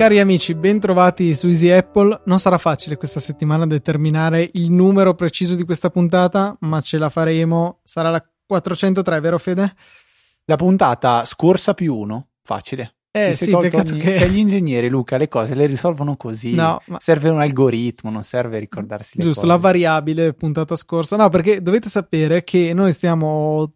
Cari amici, bentrovati su Easy Apple. Non sarà facile questa settimana determinare il numero preciso di questa puntata, ma ce la faremo. Sarà la 403, vero Fede? La puntata scorsa più uno, facile. Eh sì, peccato ogni... che... Cioè gli ingegneri, Luca, le cose le risolvono così. No, ma... Serve un algoritmo, non serve ricordarsi le Giusto, cose. la variabile puntata scorsa. No, perché dovete sapere che noi stiamo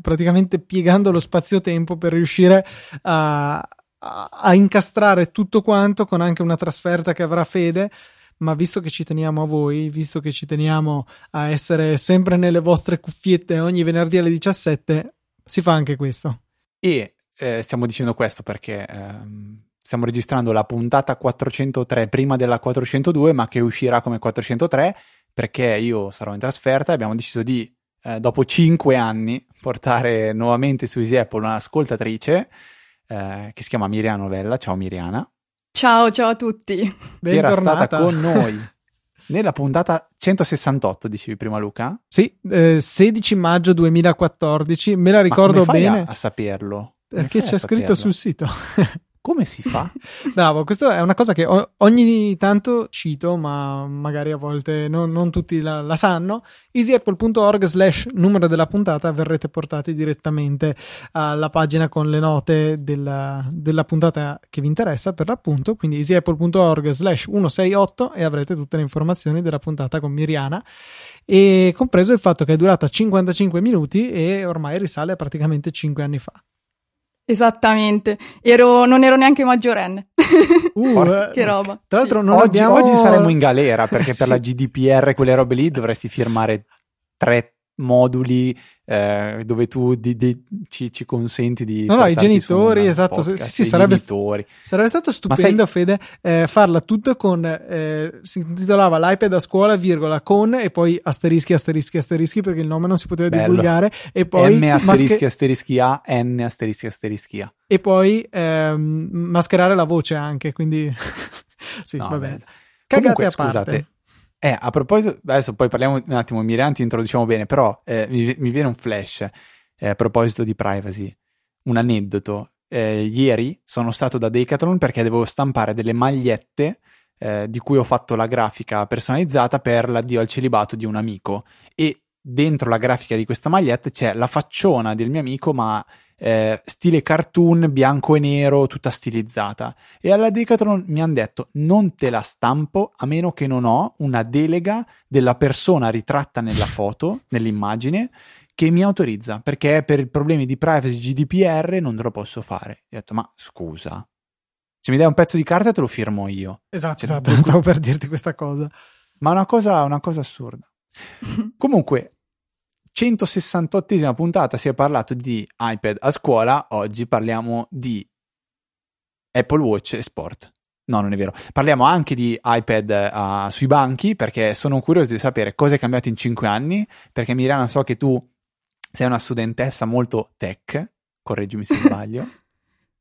praticamente piegando lo spazio-tempo per riuscire a a, incastrare tutto quanto con anche una trasferta che avrà fede. Ma visto che ci teniamo a voi, visto che ci teniamo a essere sempre nelle vostre cuffiette ogni venerdì alle 17, si fa anche questo. E eh, stiamo dicendo questo perché ehm, stiamo registrando la puntata 403 prima della 402, ma che uscirà come 403 perché io sarò in trasferta e abbiamo deciso di, eh, dopo 5 anni, portare nuovamente su Easy Apple un'ascoltatrice eh, che si chiama Miriana Novella. Ciao Miriana. Ciao, ciao a tutti. Era stata con noi nella puntata 168, dicevi prima Luca? Sì, eh, 16 maggio 2014, me la ricordo bene. A, a saperlo? Perché c'è scritto sul sito. Come si fa? Bravo, questa è una cosa che ogni tanto cito, ma magari a volte non, non tutti la, la, sanno. easyapple.org slash numero della puntata verrete portati direttamente alla pagina con le note della, della puntata che vi interessa per l'appunto, quindi easyapple.org slash 168 e avrete tutte le informazioni della puntata con Miriana e compreso il fatto che è durata 55 minuti e ormai risale a praticamente 5 anni fa. Esattamente, ero, non ero neanche maggiorenne. Uh, che roba. Tra l'altro, sì. non oggi, abbiamo... oggi saremo in galera perché sì. per la GDPR, quelle robe lì, dovresti firmare tre moduli eh, dove tu di, di, ci, ci, consenti di no no i genitori esatto podcast, sì, sì sarebbe, genitori. sarebbe stato stupendo sei... Fede eh, farla tutta con eh, si intitolava l'iPad a scuola virgola con e poi asterischi asterischi asterischi perché il nome non si poteva Bello. divulgare e poi M asterischi masche... asterischi A N asterischi asterischi A e poi ehm, mascherare la voce anche quindi sì no, vabbè Comunque, cagate a scusate, parte eh, a proposito, adesso poi parliamo un attimo, Mirianti introduciamo bene, però eh, mi, mi, viene un flash eh, a proposito di privacy, un aneddoto. Eh, ieri sono stato da Decathlon perché dovevo stampare delle magliette eh, di cui ho fatto la grafica personalizzata per l'addio al celibato di un amico e dentro la grafica di questa maglietta c'è la facciona del mio amico ma eh, stile cartoon bianco e nero tutta stilizzata. E alla Decathlon mi hanno detto non te la stampo a meno che non ho una delega della persona ritratta nella foto nell'immagine che mi autorizza perché per problemi di privacy GDPR non te lo posso fare. Ho detto ma scusa se mi dai un pezzo di carta te lo firmo io. Esatto, cioè, esatto stavo per dirti questa cosa. Ma una cosa, una cosa assurda. Comunque 168esima puntata si è parlato di iPad a scuola, oggi parliamo di Apple Watch e sport. No, non è vero. Parliamo anche di iPad uh, sui banchi perché sono curioso di sapere cosa è cambiato in 5 anni, perché Mirana so che tu sei una studentessa molto tech, correggimi se sbaglio.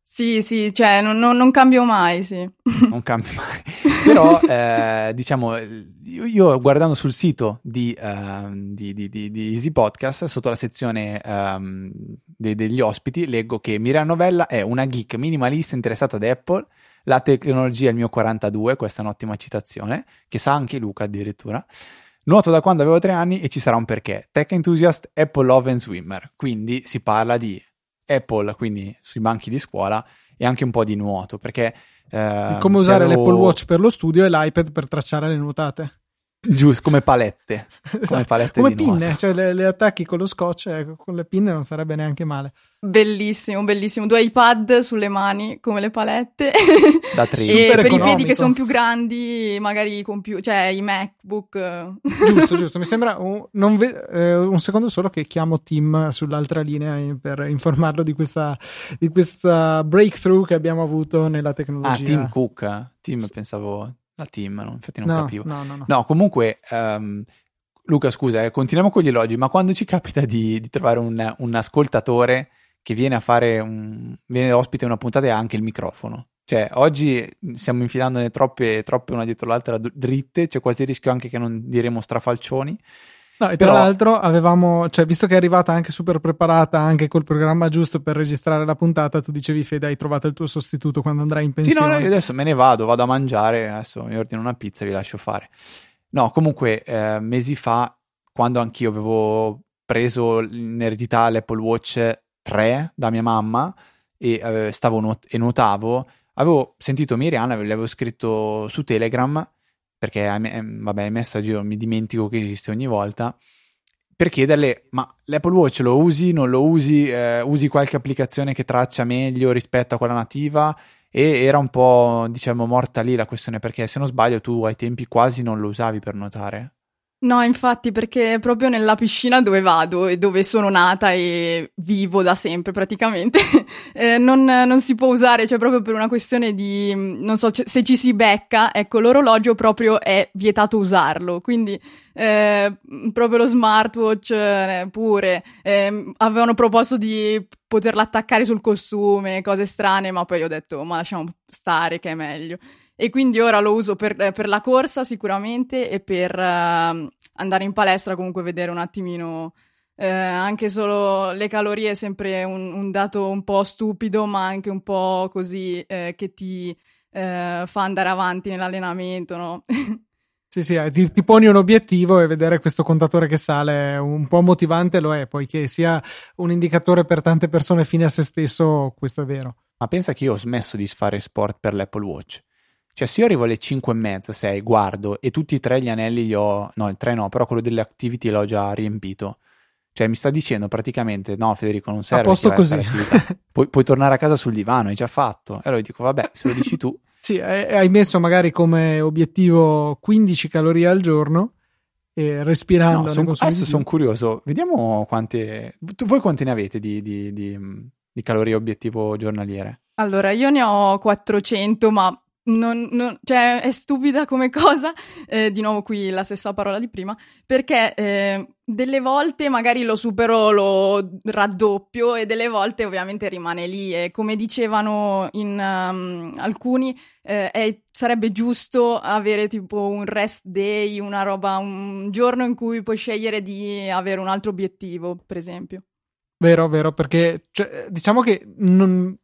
Sì, sì, cioè non, non, non, cambio mai, sì. Non cambio mai. Però, eh, diciamo, io, io, guardando sul sito di, uh, di, di, di, Easy Podcast, sotto la sezione um, de, degli ospiti, leggo che Miriam Novella è una geek minimalista interessata ad Apple, la tecnologia è il mio 42, questa è un'ottima citazione, che sa anche Luca addirittura. Nuoto da quando avevo tre anni e ci sarà un perché. Tech enthusiast, Apple love and swimmer. Quindi si parla di Apple, quindi sui banchi di scuola, e anche un po' di nuoto, perché... Eh, come usare avevo... l'Apple Watch per lo studio e l'iPad per tracciare le nuotate. Giusto, come palette. esatto. Come, palette come di pinne, nuoto. cioè le, le, attacchi con lo scotch, eh, con le pinne non sarebbe neanche male. Bellissimo, bellissimo. Due iPad sulle mani come le palette. Da tre. e Super per economico. i piedi che sono più grandi, magari con più, cioè i MacBook. Giusto, giusto. Mi sembra un, ve- eh, un secondo solo che chiamo Tim sull'altra linea per informarlo di questa, di questa breakthrough che abbiamo avuto nella tecnologia. Ah, Tim Cook. Tim, pensavo la team, no? infatti non no, capivo. No, no, no. no comunque, um, Luca, scusa, eh, continuiamo con gli elogi, ma quando ci capita di, di trovare un, un, ascoltatore che viene a fare un, viene ospite una puntata e ha anche il microfono, Cioè, oggi stiamo infilandone troppe, troppe una dietro l'altra dritte, c'è quasi il rischio anche che non diremo strafalcioni. No, e Però... tra l'altro avevamo, cioè, visto che è arrivata anche super preparata, anche col programma giusto per registrare la puntata, tu dicevi, Fede, hai trovato il tuo sostituto quando andrai in pensione. Sì, no, no io adesso me ne vado, vado a mangiare, adesso mi ordino una pizza e vi lascio fare. No, comunque, eh, mesi fa, quando anch'io avevo preso in eredità l'Apple Watch 3 da mia mamma e, eh, stavo nuot- e nuotavo, avevo sentito Miriana, le avevo scritto su Telegram perché vabbè, ai messaggi io mi dimentico che esiste ogni volta, per chiederle, ma l'Apple Watch lo usi, non lo usi, eh, usi qualche applicazione che traccia meglio rispetto a quella nativa? E era un po', diciamo, morta lì la questione, perché se non sbaglio tu ai tempi quasi non lo usavi per nuotare. No, infatti, perché proprio nella piscina dove vado e dove sono nata e vivo da sempre praticamente, eh, non, non, si può usare, cioè proprio per una questione di, non so, se ci si becca, ecco, l'orologio proprio è vietato usarlo, quindi eh, proprio lo smartwatch eh, pure, ehm, avevano proposto di poterla attaccare sul costume, cose strane, ma poi ho detto, ma lasciamo stare che è meglio e quindi ora lo uso per, per la corsa sicuramente e per uh, andare in palestra comunque vedere un attimino eh, anche solo le calorie è sempre un, un, dato un po' stupido ma anche un po' così eh, che ti eh, fa andare avanti nell'allenamento no? Sì, sì, eh, ti, ti, poni un obiettivo e vedere questo contatore che sale un po' motivante lo è, poiché sia un indicatore per tante persone fine a se stesso, questo è vero. Ma pensa che io ho smesso di fare sport per l'Apple Watch. Cioè, se io arrivo alle 5 e mezza, 6, guardo e tutti e tre gli anelli li ho, no, il 3 no, però quello delle activity l'ho già riempito. Cioè, mi sta dicendo praticamente: No, Federico, non serve. A posto così. Pu- puoi tornare a casa sul divano, hai già fatto. E allora dico: Vabbè, se lo dici tu. sì, hai messo magari come obiettivo 15 calorie al giorno e respirando. No, son, adesso sono curioso, vediamo quante. Voi quante ne avete di, di, di, di calorie obiettivo giornaliere? Allora, io ne ho 400, ma non, non, cioè, è stupida come cosa, eh, di nuovo qui la stessa parola di prima, perché eh, delle volte magari lo supero, lo raddoppio e delle volte ovviamente rimane lì e come dicevano in um, alcuni eh, è, sarebbe giusto avere tipo un rest day, una roba, un giorno in cui puoi scegliere di avere un altro obiettivo, per esempio. Vero, vero, perché cioè, diciamo che non,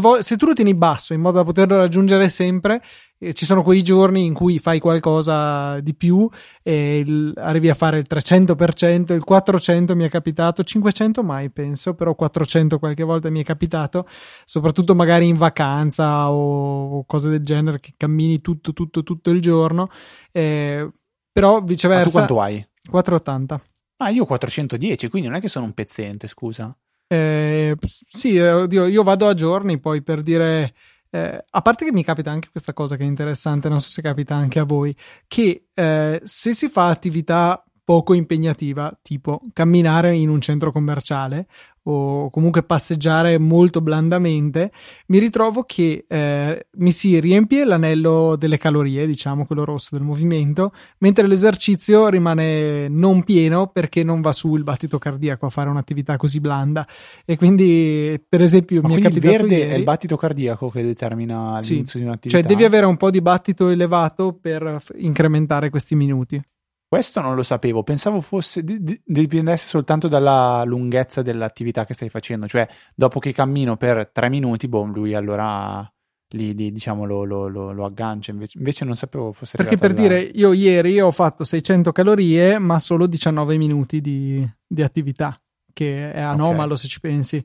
vo- se tu lo tieni basso in modo da poterlo raggiungere sempre, eh, ci sono quei giorni in cui fai qualcosa di più e il- arrivi a fare il 300%, il 400 mi è capitato, 500 mai penso, però 400 qualche volta mi è capitato, soprattutto magari in vacanza o, o cose del genere che cammini tutto, tutto, tutto il giorno. Eh, però viceversa... Ma tu quanto hai? 480. Ah, io 410, quindi non è che sono un pezzente, scusa. Eh, sì, oddio, io vado a giorni poi per dire. Eh, a parte che mi capita anche questa cosa che è interessante, non so se capita anche a voi, che eh, se si fa attività poco impegnativa, tipo camminare in un centro commerciale o comunque passeggiare molto blandamente, mi ritrovo che eh, mi si riempie l'anello delle calorie, diciamo quello rosso del movimento, mentre l'esercizio rimane non pieno perché non va su il battito cardiaco a fare un'attività così blanda. E quindi, per esempio, Ma mi è capitato il verde ieri, è il battito cardiaco che determina l'inizio sì, di un'attività. Cioè, devi avere un po' di battito elevato per incrementare questi minuti. Questo non lo sapevo, pensavo fosse dipendesse soltanto dalla lunghezza dell'attività che stai facendo, cioè dopo che cammino per tre minuti, boh, lui allora lì, lì diciamo lo, lo, lo, lo, aggancia, invece, invece, non sapevo fosse Perché per dire, io ieri ho fatto 600 calorie, ma solo 19 minuti di, di attività, che è anomalo okay. se ci pensi.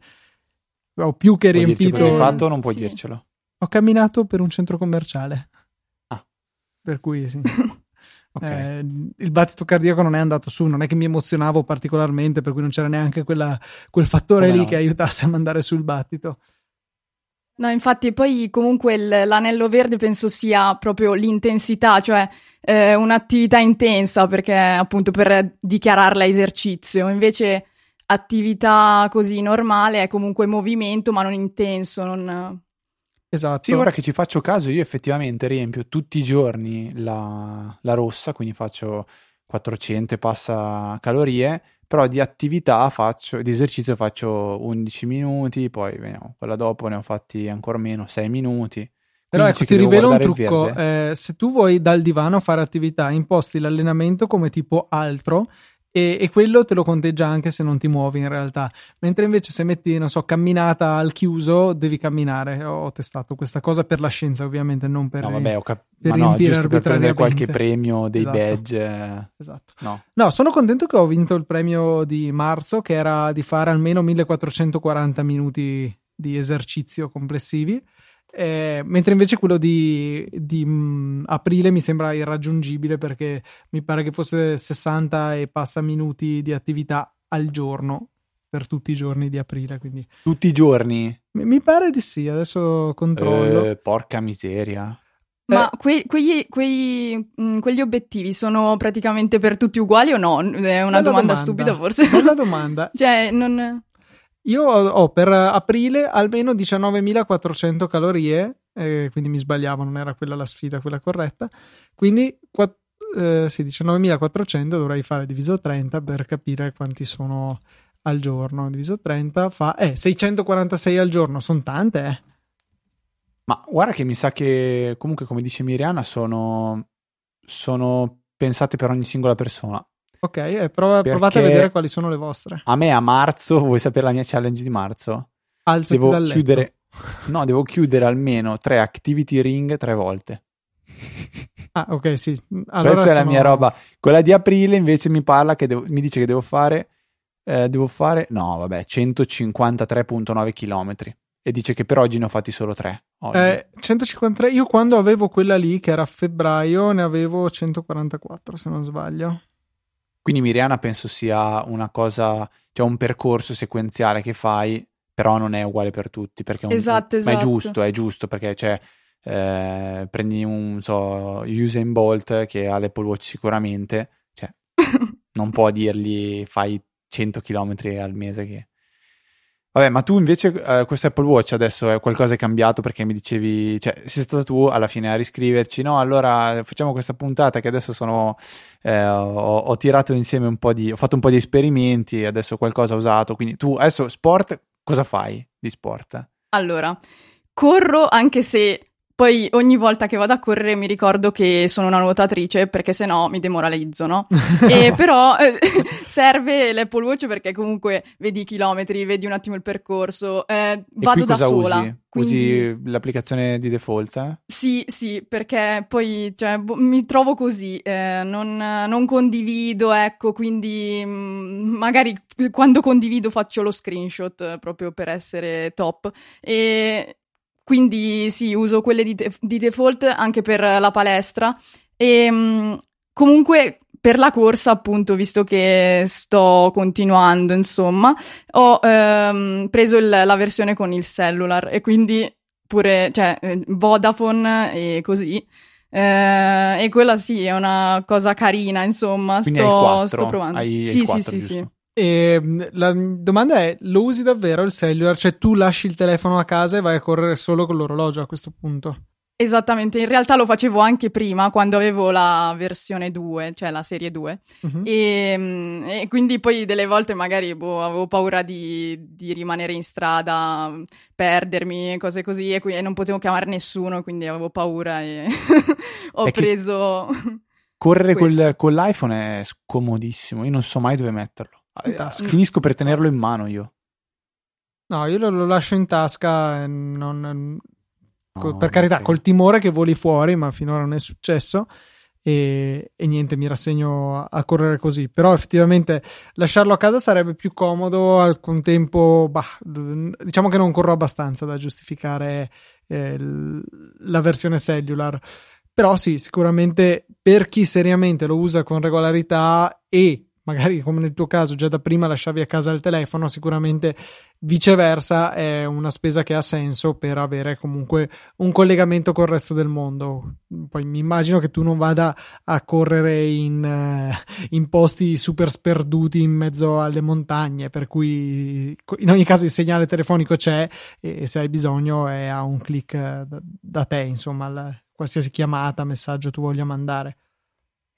Ho più che puoi riempito... Dirci hai fatto o non puoi sì. dircelo? Ho camminato per un centro commerciale. Ah. Per cui sì. Okay. Eh, il battito cardiaco non è andato su, non è che mi emozionavo particolarmente, per cui non c'era neanche quella, quel fattore Come lì no? che aiutasse a mandare sul battito. No, infatti, poi comunque il, l'anello verde penso sia proprio l'intensità, cioè eh, un'attività intensa, perché appunto per dichiararla esercizio. Invece attività così normale è comunque movimento, ma non intenso, non, Esatto. Sì, ora che ci faccio caso, io effettivamente riempio tutti i giorni la, la rossa, quindi faccio 400 e passa calorie, però di attività faccio, di esercizio faccio 11 minuti, poi vediamo, quella dopo ne ho fatti ancora meno, 6 minuti. Però ecco, ti rivelo un trucco. eh, se tu vuoi dal divano fare attività, imposti l'allenamento come tipo altro e, e quello te lo conteggia anche se non ti muovi in realtà. Mentre invece se metti, non so, camminata al chiuso, devi camminare. Ho testato questa cosa per la scienza, ovviamente, non per... No, vabbè, ho cap- per ma no, giusto per prendere qualche premio, dei Esatto. badge. eh, Esatto. No, No, sono contento che ho vinto il premio di marzo, che era di fare almeno 1440 minuti di esercizio complessivi. Eh, mentre invece quello di, di, mh, aprile mi sembra irraggiungibile perché mi pare che fosse 60 e passa minuti di attività al giorno per tutti i giorni di aprile. Quindi tutti i giorni. mi, mi pare di sì. Adesso controllo. Eh, porca miseria. Ma que- quegli, quei- mh, quegli obiettivi sono praticamente per tutti uguali o no? È una Bella domanda, stupida forse. Bella domanda. cioè, non... Io ho, per aprile almeno 19.400 calorie, eh, quindi mi sbagliavo, non era quella la sfida, quella corretta. Quindi qua- eh, sì, 19.400 dovrei fare diviso 30 per capire quanti sono al giorno. Diviso 30 fa eh, 646 al giorno, sono tante, eh. Ma guarda che mi sa che comunque, come dice Miriana, sono, sono pensate per ogni singola persona. Ok, eh, Perché- provate a vedere quali sono le vostre. A me a marzo, vuoi sapere la mia challenge di marzo? Alzati Devo dal chiudere, no, devo chiudere almeno tre activity ring tre volte. Ah, ok, sì. Allora Questa è la sono- mia roba. Quella di aprile invece mi parla che devo- mi dice che devo fare, eh, devo fare, no, vabbè, 153.9 km. E dice che per oggi ne ho fatti solo tre. Eh, 153. Io quando avevo quella lì, che era a febbraio, ne avevo 144, se non sbaglio. Quindi Miriana penso sia una cosa, cioè un percorso sequenziale che fai, però non è uguale per tutti. Perché un- Esatto, Ma è esatto. giusto, è giusto perché cioè, eh, prendi un so, Usain Bolt che ha l'Apple Watch sicuramente, cioè, non può dirgli fai 100 km al mese che... Vabbè, ma tu invece eh, questo Apple Watch adesso è qualcosa è cambiato perché mi dicevi, cioè sei stato tu alla fine a riscriverci, no? Allora facciamo questa puntata che adesso sono, eh, ho, ho tirato insieme un po' di, ho fatto un po' di esperimenti, adesso qualcosa ho usato, quindi tu adesso sport, cosa fai di sport? Allora, corro anche se poi ogni volta che vado a correre mi ricordo che sono una nuotatrice perché sennò mi demoralizzo, no? E però eh, serve l'Apple Watch perché comunque vedi i chilometri, vedi un attimo il percorso, eh, vado da sola. usi? quindi- Usi l'applicazione di default? eh? Sì, sì, perché poi cioè, boh, mi trovo così, eh, non, non condivido, ecco, quindi mm, magari quando condivido faccio lo screenshot eh, proprio per essere top. E quindi sì, uso quelle di, def- di default anche per la palestra. E mm, comunque per la corsa, appunto, visto che sto continuando, insomma, ho ehm, preso il- la versione con il cellular e quindi pure, cioè, eh, Vodafone e così. Eh, e quella sì, è una cosa carina, insomma, sto, hai il 4, sto provando. hai sì, 4, sì, sì, sì. E mh, la domanda è: lo usi davvero il cellular? Cioè, tu lasci il telefono a casa e vai a correre solo con l'orologio a questo punto? Esattamente, in realtà lo facevo anche prima, quando avevo la versione 2, cioè la serie 2. Mhm. E, e quindi poi delle volte magari boh, avevo paura di, di rimanere in strada, perdermi, cose così, e, qui- e non potevo chiamare nessuno, quindi avevo paura e ho preso... Correre col, con l'iPhone è scomodissimo, io non so mai dove metterlo. Eh, tasca. Finisco per tenerlo in mano io. No, io lo, lo lascio in tasca, non, No, per carità, sì. col timore che voli fuori, ma finora non è successo. E, e niente, mi rassegno a, correre così. Però effettivamente lasciarlo a casa sarebbe più comodo. Al contempo, bah, diciamo che non corro abbastanza da giustificare eh, la versione cellular. Però sì, sicuramente per chi seriamente lo usa con regolarità e magari come nel tuo caso già da prima lasciavi a casa il telefono, sicuramente viceversa è una spesa che ha senso per avere comunque un collegamento col resto del mondo. Poi mi immagino che tu non vada a correre in, eh, in posti super sperduti in mezzo alle montagne, per cui in ogni caso il segnale telefonico c'è e se hai bisogno è a un click eh, da, da te, insomma, la- qualsiasi chiamata, messaggio tu voglia mandare.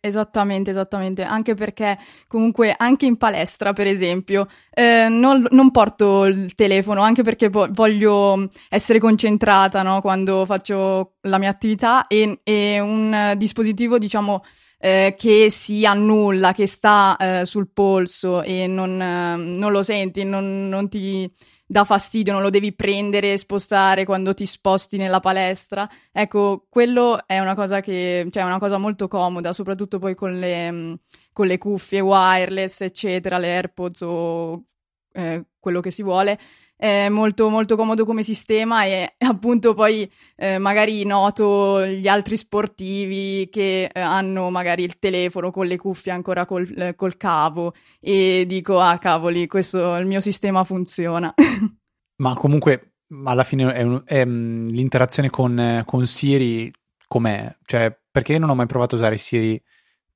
Esattamente, esattamente, anche perché comunque anche in palestra, per esempio, eh, non, non, porto il telefono, anche perché vo- voglio essere concentrata no? quando faccio la mia attività e, e un dispositivo, diciamo, eh, che si annulla, che sta eh, sul polso e non, non lo senti, non, non ti dà fastidio, non lo devi prendere e spostare quando ti sposti nella palestra. Ecco, quello è una cosa che, cioè, è una cosa molto comoda, soprattutto poi con le, con le cuffie wireless, eccetera, le AirPods o eh, quello che si vuole è molto, molto comodo come sistema e appunto poi eh, magari noto gli altri sportivi che eh, hanno magari il telefono con le cuffie ancora col, eh, col cavo e dico ah cavoli questo il mio sistema funziona. Ma comunque alla fine è un, è, mm, l'interazione con, con, Siri com'è? Cioè perché non ho mai provato a usare Siri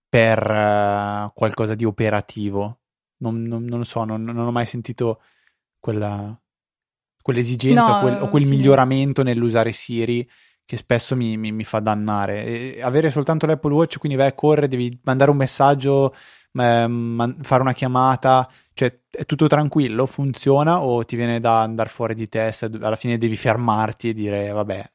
per uh, qualcosa di operativo? Non, non, non so, non, non ho mai sentito quella, quell'esigenza no, quel, o quel sì. miglioramento nell'usare Siri che spesso mi, mi, mi fa dannare. E avere soltanto l'Apple Watch, quindi vai a correre, devi mandare un messaggio, eh, man- fare una chiamata, cioè è tutto tranquillo, funziona o ti viene da andare fuori di testa, alla fine devi fermarti e dire vabbè,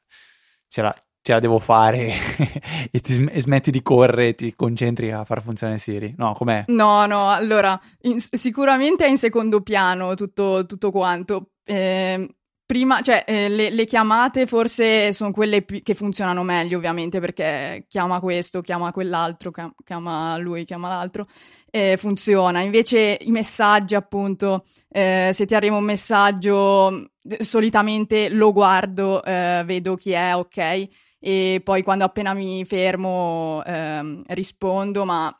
ce la, ce la devo fare e, ti sm- e smetti di correre e ti concentri a far funzionare Siri. No, com'è? No, no, allora, in- sicuramente è in secondo piano tutto, tutto quanto, eh, prima, cioè, eh, le, le, chiamate forse sono quelle p- che funzionano meglio, ovviamente, perché chiama questo, chiama quell'altro, chiama lui, chiama l'altro, eh, funziona. Invece i messaggi, appunto, eh, se ti arriva un messaggio, solitamente lo guardo, eh, vedo chi è, ok, e poi quando appena mi fermo ehm, rispondo, ma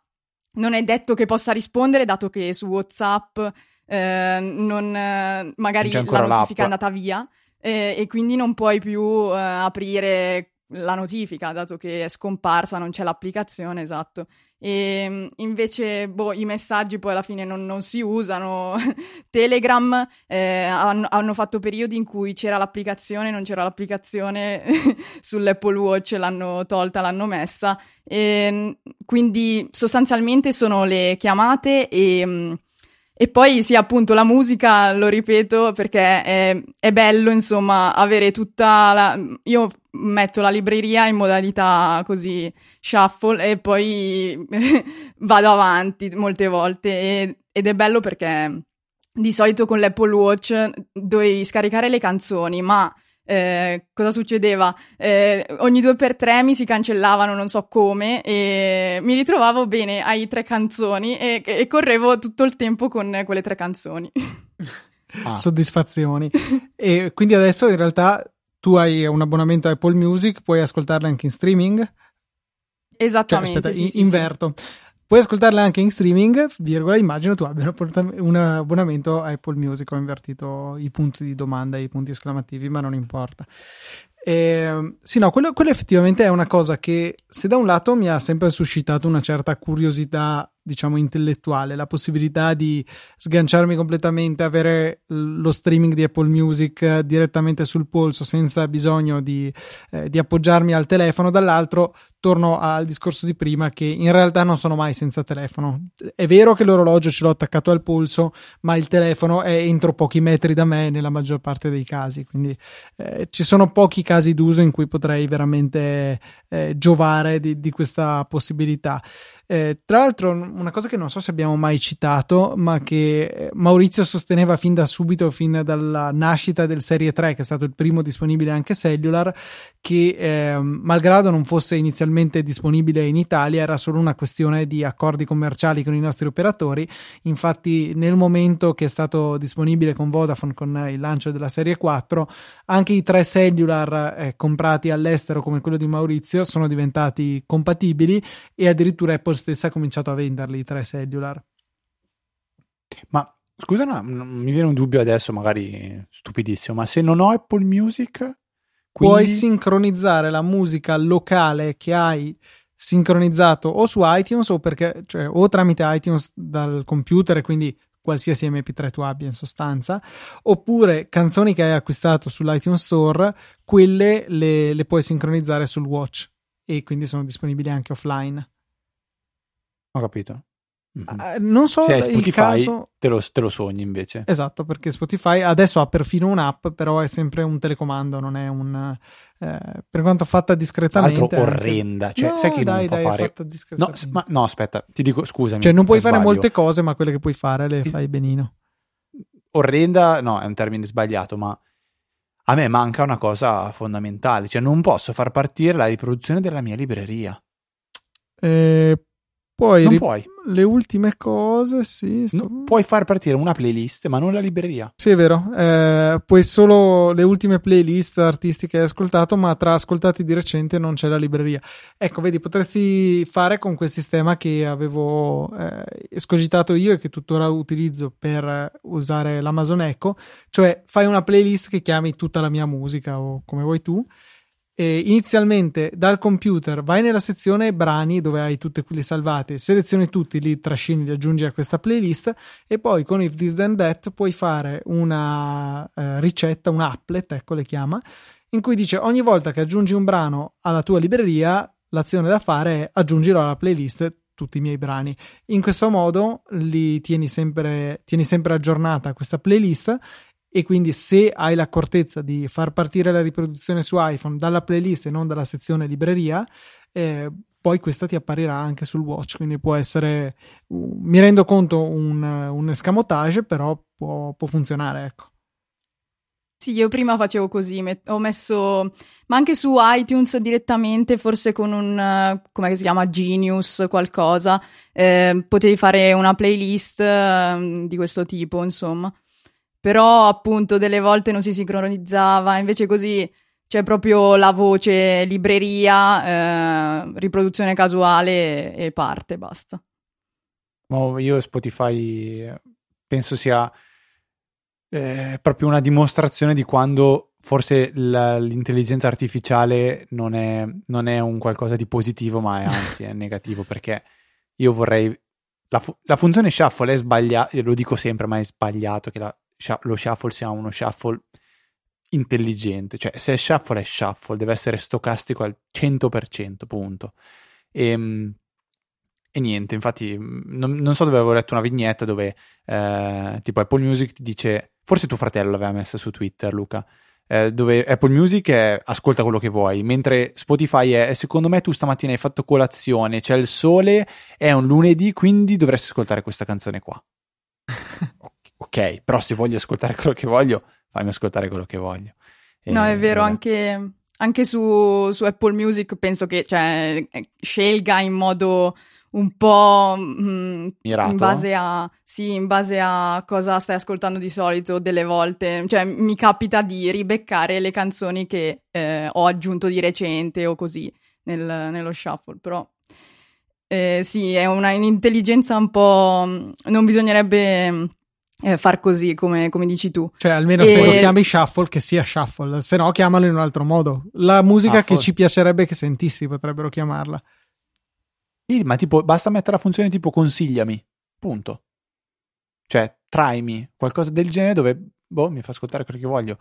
non è detto che possa rispondere, dato che su WhatsApp eh, non, magari la notifica l'app. è andata via eh, e quindi non puoi più eh, aprire la notifica, dato che è scomparsa, non c'è l'applicazione, esatto. E ehm, invece, boh, i messaggi poi alla fine non, non si usano. Telegram eh, hanno, hanno, fatto periodi in cui c'era l'applicazione, non c'era l'applicazione sull'Apple Watch, l'hanno tolta, l'hanno messa. E, ehm, quindi sostanzialmente sono le chiamate e mm, e poi sì, appunto, la musica, lo ripeto, perché è, è, bello, insomma, avere tutta la... Io metto la libreria in modalità così shuffle e poi vado avanti molte volte e, ed è bello perché di solito con l'Apple Watch dovevi scaricare le canzoni, ma eh, cosa succedeva? Eh, ogni due per tre mi si cancellavano, non so come, e mi ritrovavo bene ai tre canzoni e, e correvo tutto il tempo con quelle tre canzoni. Ah. Soddisfazioni. e quindi adesso in realtà tu hai un abbonamento a Apple Music, puoi ascoltarle anche in streaming? Esattamente. Cioè, aspetta, sì, in- sì, inverto. Sì. Puoi ascoltarle anche in streaming, virgola, immagino tu abbia un abbonamento a Apple Music, ho invertito i punti di domanda e i punti esclamativi, ma non importa. Eh, sì, no, quello, quello, effettivamente è una cosa che se da un lato mi ha sempre suscitato una certa curiosità diciamo intellettuale, la possibilità di sganciarmi completamente, avere lo streaming di Apple Music direttamente sul polso senza bisogno di, eh, di appoggiarmi al telefono, dall'altro torno al discorso di prima che in realtà non sono mai senza telefono. È vero che l'orologio ce l'ho attaccato al polso, ma il telefono è entro pochi metri da me nella maggior parte dei casi, quindi eh, ci sono pochi casi d'uso in cui potrei veramente eh, giovare di, di questa possibilità. Eh, tra l'altro, una cosa che non so se abbiamo mai citato, ma che eh, Maurizio sosteneva fin da subito, fin dalla nascita del Serie 3, che è stato il primo disponibile anche cellular, che eh, malgrado non fosse inizialmente disponibile in Italia, era solo una questione di accordi commerciali con i nostri operatori. Infatti, nel momento che è stato disponibile con Vodafone con il lancio della Serie 4, anche i tre cellular eh, comprati all'estero, come quello di Maurizio, sono diventati compatibili e addirittura Apple stessa ha cominciato a venderli i tre cellular. Ma scusa, no, mi viene un dubbio adesso, magari stupidissimo, ma se non ho Apple Music, quindi... puoi sincronizzare la musica locale che hai sincronizzato o su iTunes o, perché, cioè, o tramite iTunes dal computer e quindi qualsiasi MP3 tu abbia in sostanza, oppure canzoni che hai acquistato sull'iTunes Store, quelle le, le puoi sincronizzare sul watch e quindi sono disponibili anche offline. Ho capito. Mm-hmm. Uh, non so se è Spotify, caso... te, lo, te lo sogni invece. Esatto, perché Spotify adesso ha perfino un'app, però è sempre un telecomando, non è un... Eh, per quanto fatta discretamente... Altro orrenda, cioè no, sai che dai, non fa dai, fare... No, ma, no, aspetta, ti dico, scusami. Cioè non puoi fare molte cose, ma quelle che puoi fare le fai benino. Orrenda, no, è un termine sbagliato, ma a me manca una cosa fondamentale, cioè non posso far partire la riproduzione della mia libreria. Eh, poi non ri- puoi. le ultime cose, sì. Sto... No, puoi far partire una playlist, ma non la libreria. Sì, è vero. Eh, puoi solo le ultime playlist artistiche hai ascoltato, ma tra ascoltati di recente non c'è la libreria. Ecco, vedi, potresti fare con quel sistema che avevo eh, escogitato io e che tuttora utilizzo per usare l'Amazon Echo, cioè fai una playlist che chiami tutta la mia musica o come vuoi tu eh, inizialmente dal computer vai nella sezione brani dove hai tutte quelle salvate, selezioni tutti, li trascini, li aggiungi a questa playlist e poi con If This Then That puoi fare una eh, ricetta, un applet, ecco le chiama, in cui dice ogni volta che aggiungi un brano alla tua libreria, l'azione da fare è aggiungilo alla playlist tutti i miei brani. In questo modo li tieni sempre, tieni sempre aggiornata questa playlist e quindi se hai l'accortezza di far partire la riproduzione su iPhone dalla playlist e non dalla sezione libreria, eh, poi questa ti apparirà anche sul watch, quindi può essere, mi rendo conto, un, un escamotage, però può, può funzionare, ecco. Sì, io prima facevo così, met- ho messo, ma anche su iTunes direttamente, forse con un, uh, come si chiama, Genius, qualcosa, eh, potevi fare una playlist uh, di questo tipo, insomma però appunto delle volte non si sincronizzava, invece così c'è proprio la voce libreria, eh, riproduzione casuale e parte, basta. io Spotify penso sia eh, proprio una dimostrazione di quando forse la, l'intelligenza artificiale non è, non è, un qualcosa di positivo, ma è anzi è negativo, perché io vorrei... La, fu- la funzione shuffle è sbagliata, lo dico sempre, ma è sbagliato che la lo shuffle sia uno shuffle intelligente, cioè se è shuffle è shuffle, deve essere stocastico al 100%, punto. E, ehm, e niente, infatti non, non, so dove avevo letto una vignetta dove eh, tipo Apple Music dice, forse tuo fratello l'aveva messa su Twitter Luca, eh, dove Apple Music è ascolta quello che vuoi, mentre Spotify è secondo me tu stamattina hai fatto colazione, c'è il sole, è un lunedì, quindi dovresti ascoltare questa canzone qua. ok, però se voglio ascoltare quello che voglio, fammi ascoltare quello che voglio. E, no, è vero, anche, anche su, su, Apple Music penso che cioè, scelga in modo un po' mh, mm, in base a sì, in base a cosa stai ascoltando di solito delle volte, cioè mi capita di ribeccare le canzoni che eh, ho aggiunto di recente o così nel, nello shuffle, però eh, sì, è una intelligenza un po' non bisognerebbe eh, far così come, come, dici tu. Cioè, almeno e... se lo chiami shuffle, che sia shuffle, se no chiamalo in un altro modo. La musica shuffle. che ci piacerebbe che sentissi potrebbero chiamarla. Sì, ma tipo, basta mettere la funzione tipo consigliami, punto. Cioè, traimi, qualcosa del genere dove, boh, mi fa ascoltare quello che voglio.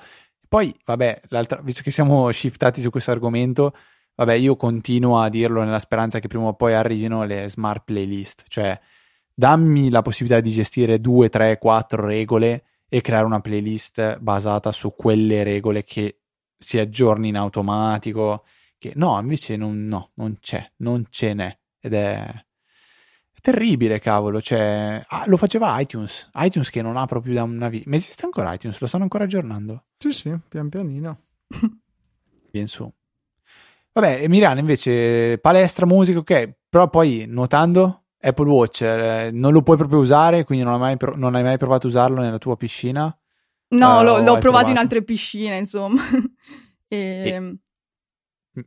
Poi, vabbè, visto che siamo shiftati su questo argomento, vabbè, io continuo a dirlo nella speranza che prima o poi arrivino le smart playlist, cioè dammi la possibilità di gestire due, tre, quattro regole e creare una playlist basata su quelle regole che si aggiorni in automatico. Che no, invece non, no, non c'è, non ce n'è. Ed è, terribile, cavolo. Cioè, ah, lo faceva iTunes. iTunes che non ha proprio da una vita. Ma esiste ancora iTunes? Lo stanno ancora aggiornando? Sì, sì, pian pianino. Bien su. Vabbè, Mirano invece palestra, musica, ok. Però poi nuotando Apple Watch eh, non lo puoi proprio usare, quindi non hai mai, pro- non hai mai provato a usarlo nella tua piscina? No, uh, l'ho, l'ho provato, provato in altre piscine, insomma. e... E...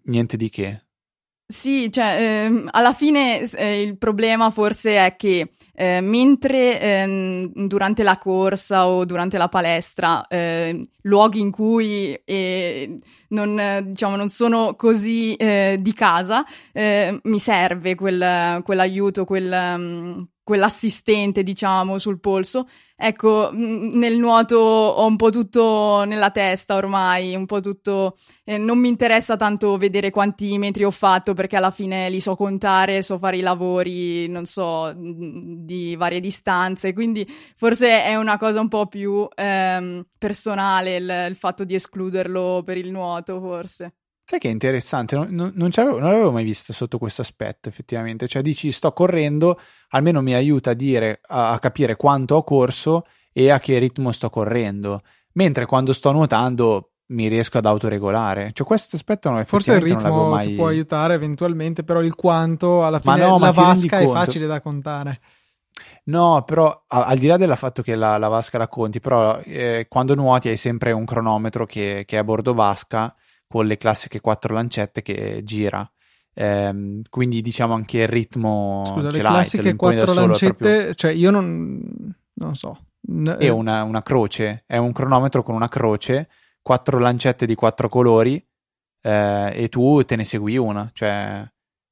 Niente di che. Sì, cioè, ehm, alla fine eh, il problema forse è che eh, mentre ehm, durante la corsa o durante la palestra, eh, luoghi in cui eh, non, diciamo, non sono così eh, di casa, eh, mi serve quel, quell'aiuto, quel, um, quell'assistente, diciamo, sul polso. Ecco, nel nuoto ho un po' tutto nella testa ormai, un po' tutto... Eh, non mi interessa tanto vedere quanti metri ho fatto perché alla fine li so contare, so fare i lavori, non so, di varie distanze, quindi forse è una cosa un po' più ehm, personale il, il fatto di escluderlo per il nuoto, forse. Sai che è interessante, non, non, non, l'avevo mai visto sotto questo aspetto effettivamente, cioè dici sto correndo, almeno mi aiuta a, dire, a, a capire quanto ho corso e a che ritmo sto correndo, mentre quando sto nuotando mi riesco ad autoregolare. Cioè, questo aspetto non è Forse il ritmo mai... ti può aiutare eventualmente, però il quanto alla fine ma no, la ma vasca è facile da contare. No, però al di là del fatto che la, la vasca la conti, però eh, quando nuoti hai sempre un cronometro che, che, è a bordo vasca con le classiche quattro lancette che gira. Ehm, quindi diciamo anche il ritmo Scusa, le classiche quattro lancette, proprio... cioè io non, non so. È una, una, croce, è un cronometro con una croce, quattro lancette di quattro colori eh, e tu te ne segui una, cioè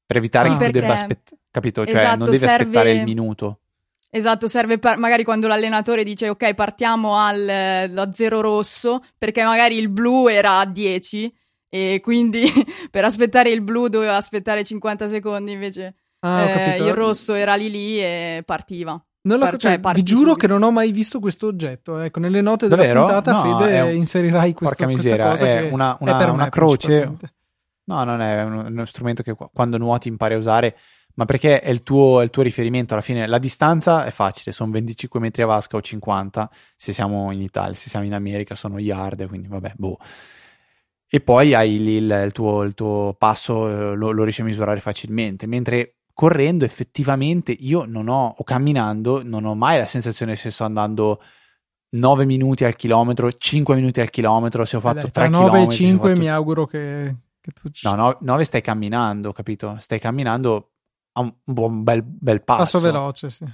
per evitare sì, che tu debba aspettare, capito? Cioè esatto, non devi serve... aspettare il minuto. Esatto, serve per, magari quando l'allenatore dice ok partiamo al, da zero rosso perché magari il blu era a 10 e quindi per aspettare il blu doveva aspettare 50 secondi invece ah, eh, il rosso era lì lì e partiva. Non lo, cioè, cioè, vi giuro subito. che non ho mai visto questo oggetto. Ecco, nelle note della Davvero? puntata, no, Fede, un... inserirai questo, porca miseria, è una, una, è una croce. No, non è uno, uno, strumento che quando nuoti impari a usare, ma perché è il, tuo, è il tuo riferimento. Alla fine la distanza è facile, sono 25 metri a vasca o 50 se siamo in Italia, se siamo in America sono yard, quindi vabbè, boh e poi hai lì il, il, tuo, il tuo, passo, eh, lo, lo, riesci a misurare facilmente, mentre correndo effettivamente io non ho, o camminando, non ho mai la sensazione se sto andando 9 minuti al chilometro, 5 minuti al chilometro, se ho fatto Dai, 3 9 9 e 5 fatto... mi auguro che, che tu... Ci... No, no, 9 stai camminando, capito? Stai camminando a un, un bel, bel passo. Passo veloce, sì.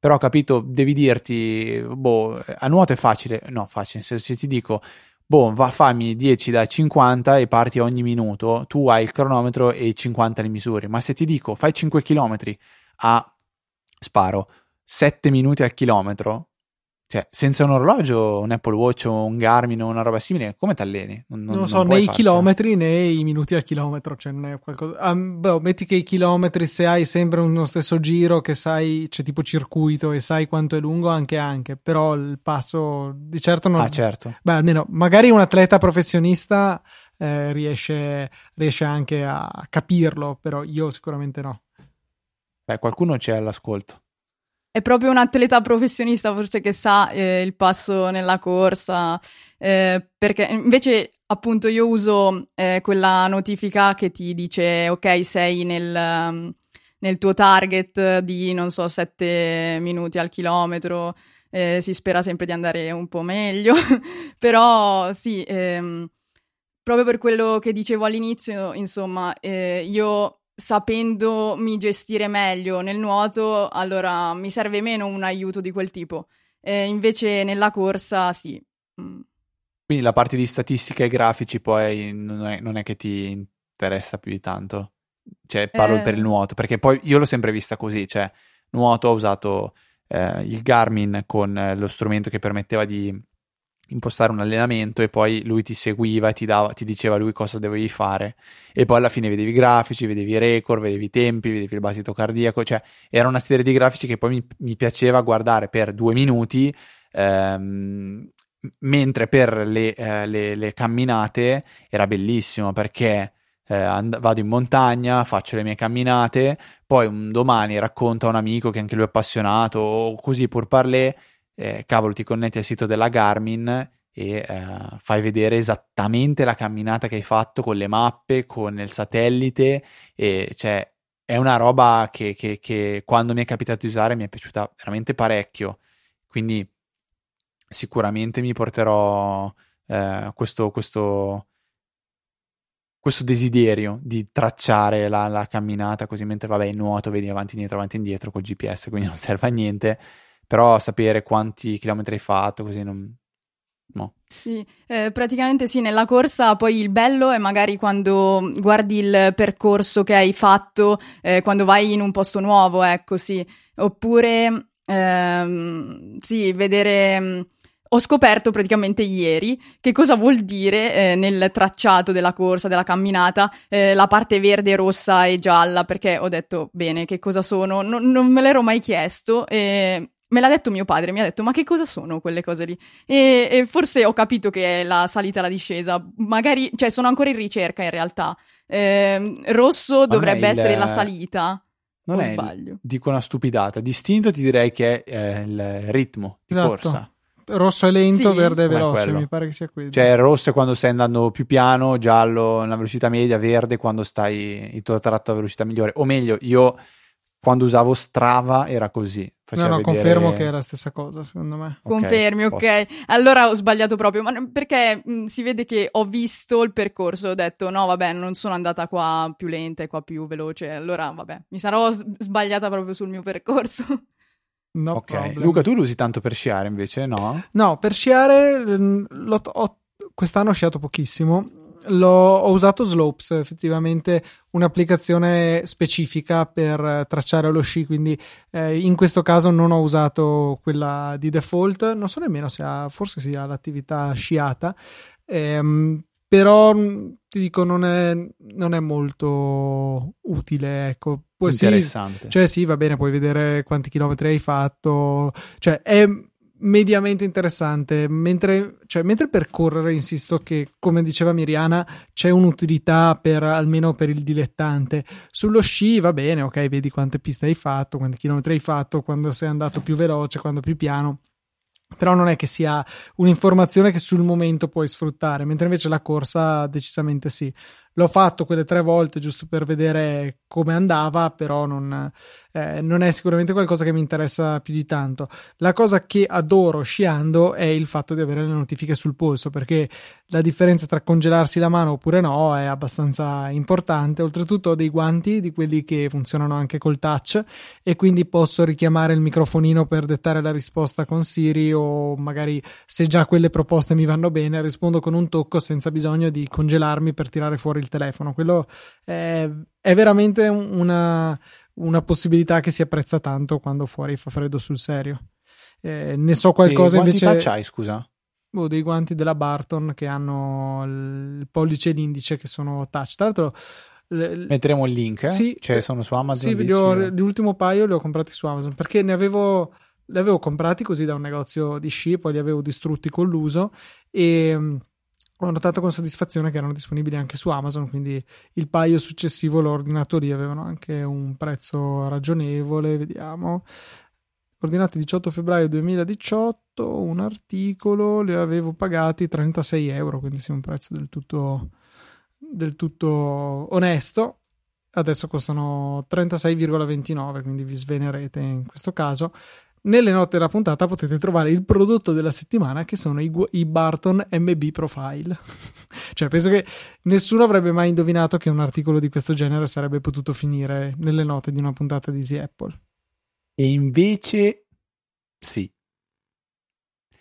Però, capito, devi dirti, boh, a nuoto è facile, no, facile, se, se ti dico boh, va, fammi 10 da 50 e parti ogni minuto, tu hai il cronometro e 50 le misure, ma se ti dico fai 5 km a sparo 7 minuti al chilometro, cioè, senza un orologio, un Apple Watch o un Garmin o una roba simile, come ti alleni? Non, non, non so, né i chilometri né i minuti al chilometro, cioè non è qualcosa... Um, beh, metti che i chilometri, se hai sempre uno stesso giro, che sai, c'è cioè, tipo circuito e sai quanto è lungo, anche anche, però il passo di certo non... Ah, certo. Beh, almeno, magari un atleta professionista eh, riesce, riesce anche a capirlo, però io sicuramente no. Beh, qualcuno c'è all'ascolto. È proprio un atleta professionista forse che sa eh, il passo nella corsa, eh, perché invece appunto io uso eh, quella notifica che ti dice ok sei nel, nel, tuo target di non so 7 minuti al chilometro, eh, si spera sempre di andare un po' meglio, però sì, ehm, proprio per quello che dicevo all'inizio, insomma, eh, io sapendomi gestire meglio nel nuoto, allora mi serve meno un aiuto di quel tipo. Eh, invece nella corsa sì. Mm. Quindi la parte di statistica e grafici poi non è, non è che ti interessa più di tanto? Cioè parlo eh... per il nuoto, perché poi io l'ho sempre vista così, cioè nuoto ho usato eh, il Garmin con eh, lo strumento che permetteva di impostare un allenamento e poi lui ti seguiva e ti, dava, ti diceva lui cosa dovevi fare. E poi alla fine vedevi i grafici, vedevi i record, vedevi i tempi, vedevi il battito cardiaco, cioè era una serie di grafici che poi mi, mi piaceva guardare per due minuti ehm, mentre per le, eh, le, le, camminate era bellissimo perché eh, and- vado in montagna, faccio le mie camminate, poi un domani racconto a un amico che anche lui è appassionato o così pur parler eh, cavolo, ti connetti al sito della Garmin e eh, fai vedere esattamente la camminata che hai fatto con le mappe, con il satellite, e cioè è una roba che, che, che quando mi è capitato di usare mi è piaciuta veramente parecchio. Quindi sicuramente mi porterò eh, questo, questo, questo, desiderio di tracciare la, la, camminata così mentre vabbè nuoto vedi avanti e indietro avanti e indietro col GPS quindi non serve a niente però sapere quanti chilometri hai fatto così non, ritmo. Sì, eh, praticamente sì, nella corsa poi il bello è magari quando guardi il percorso che hai fatto, eh, quando vai in un posto nuovo, ecco sì, oppure ehm, sì, vedere ho scoperto praticamente ieri che cosa vuol dire eh, nel tracciato della corsa, della camminata, eh, la parte verde, rossa e gialla, perché ho detto bene che cosa sono, non, non me l'ero mai chiesto e me l'ha detto mio padre, mi ha detto ma che cosa sono quelle cose lì? E, e forse ho capito che è la salita e la discesa, magari, cioè sono ancora in ricerca in realtà. Eh, rosso ma dovrebbe il... essere la salita. Non è, sbaglio? dico una stupidata, distinto ti direi che è eh, il ritmo di esatto. corsa rosso è lento, sì. verde è veloce, mi pare che sia quello. Cioè rosso è quando stai andando più piano, giallo è una velocità media, verde quando stai il tuo tratto a velocità migliore. O meglio, io quando usavo Strava era così. No, no, vedere... confermo che è la stessa cosa, secondo me. Okay, Confermi, posto. ok. Allora ho sbagliato proprio, ma perché mh, si vede che ho visto il percorso, ho detto no, vabbè, non sono andata qua più lenta e qua più veloce, allora vabbè, mi sarò sbagliata proprio sul mio percorso. No ok, problem. Luca, tu lo usi tanto per sciare invece, no? No, per sciare mm, ho, quest'anno ho sciato pochissimo. L'ho, ho usato Slopes, effettivamente un'applicazione specifica per tracciare lo sci, quindi eh, in questo caso non ho usato quella di default, non so nemmeno se ha, forse sia l'attività sciata, ehm, però mm, ti dico non è, non è molto utile ecco. Poi interessante. sì, cioè sì va bene puoi vedere quanti chilometri hai fatto. Cioè è mediamente interessante. Mentre, cioè, mentre percorrere insisto che come diceva Miriana c'è un'utilità per almeno per il dilettante. Sullo sci va bene ok vedi quante piste hai fatto quanti chilometri hai fatto quando sei andato più veloce quando più piano. Però non è che sia un'informazione che sul momento puoi sfruttare, mentre invece la corsa decisamente sì. L'ho fatto quelle tre volte giusto per vedere come andava, però non, eh, non, è sicuramente qualcosa che mi interessa più di tanto. La cosa che adoro sciando è il fatto di avere le notifiche sul polso, perché la differenza tra congelarsi la mano oppure no è abbastanza importante. Oltretutto ho dei guanti di quelli che funzionano anche col touch e quindi posso richiamare il microfonino per dettare la risposta con Siri o magari se già quelle proposte mi vanno bene rispondo con un tocco senza bisogno di congelarmi per tirare fuori il telefono. Quello è, è veramente una, una, possibilità che si apprezza tanto quando fuori fa freddo sul serio. Eh, ne so qualcosa invece. Quanti touch hai, scusa? Boh, dei guanti della Barton che hanno il pollice e l'indice che sono touch. Tra l'altro. Metteremo il link, sì, cioè sono su Amazon. Sì, ho, l'ultimo paio li ho comprati su Amazon perché ne avevo, li avevo comprati così da un negozio di sci, poi li avevo distrutti con l'uso e ho notato con soddisfazione che erano disponibili anche su Amazon, quindi il paio successivo l'ho ordinato lì, avevano anche un prezzo ragionevole, vediamo. Ordinati 18 febbraio 2018, un articolo, li avevo pagati 36 euro, quindi sì, un prezzo del tutto, del tutto onesto. Adesso costano 36,29, quindi vi svenerete in questo caso. Nelle note della puntata potete trovare il prodotto della settimana che sono i, i Barton MB Profile. cioè, penso che nessuno avrebbe mai indovinato che un articolo di questo genere sarebbe potuto finire nelle note di una puntata di Easy Apple. E invece, sì.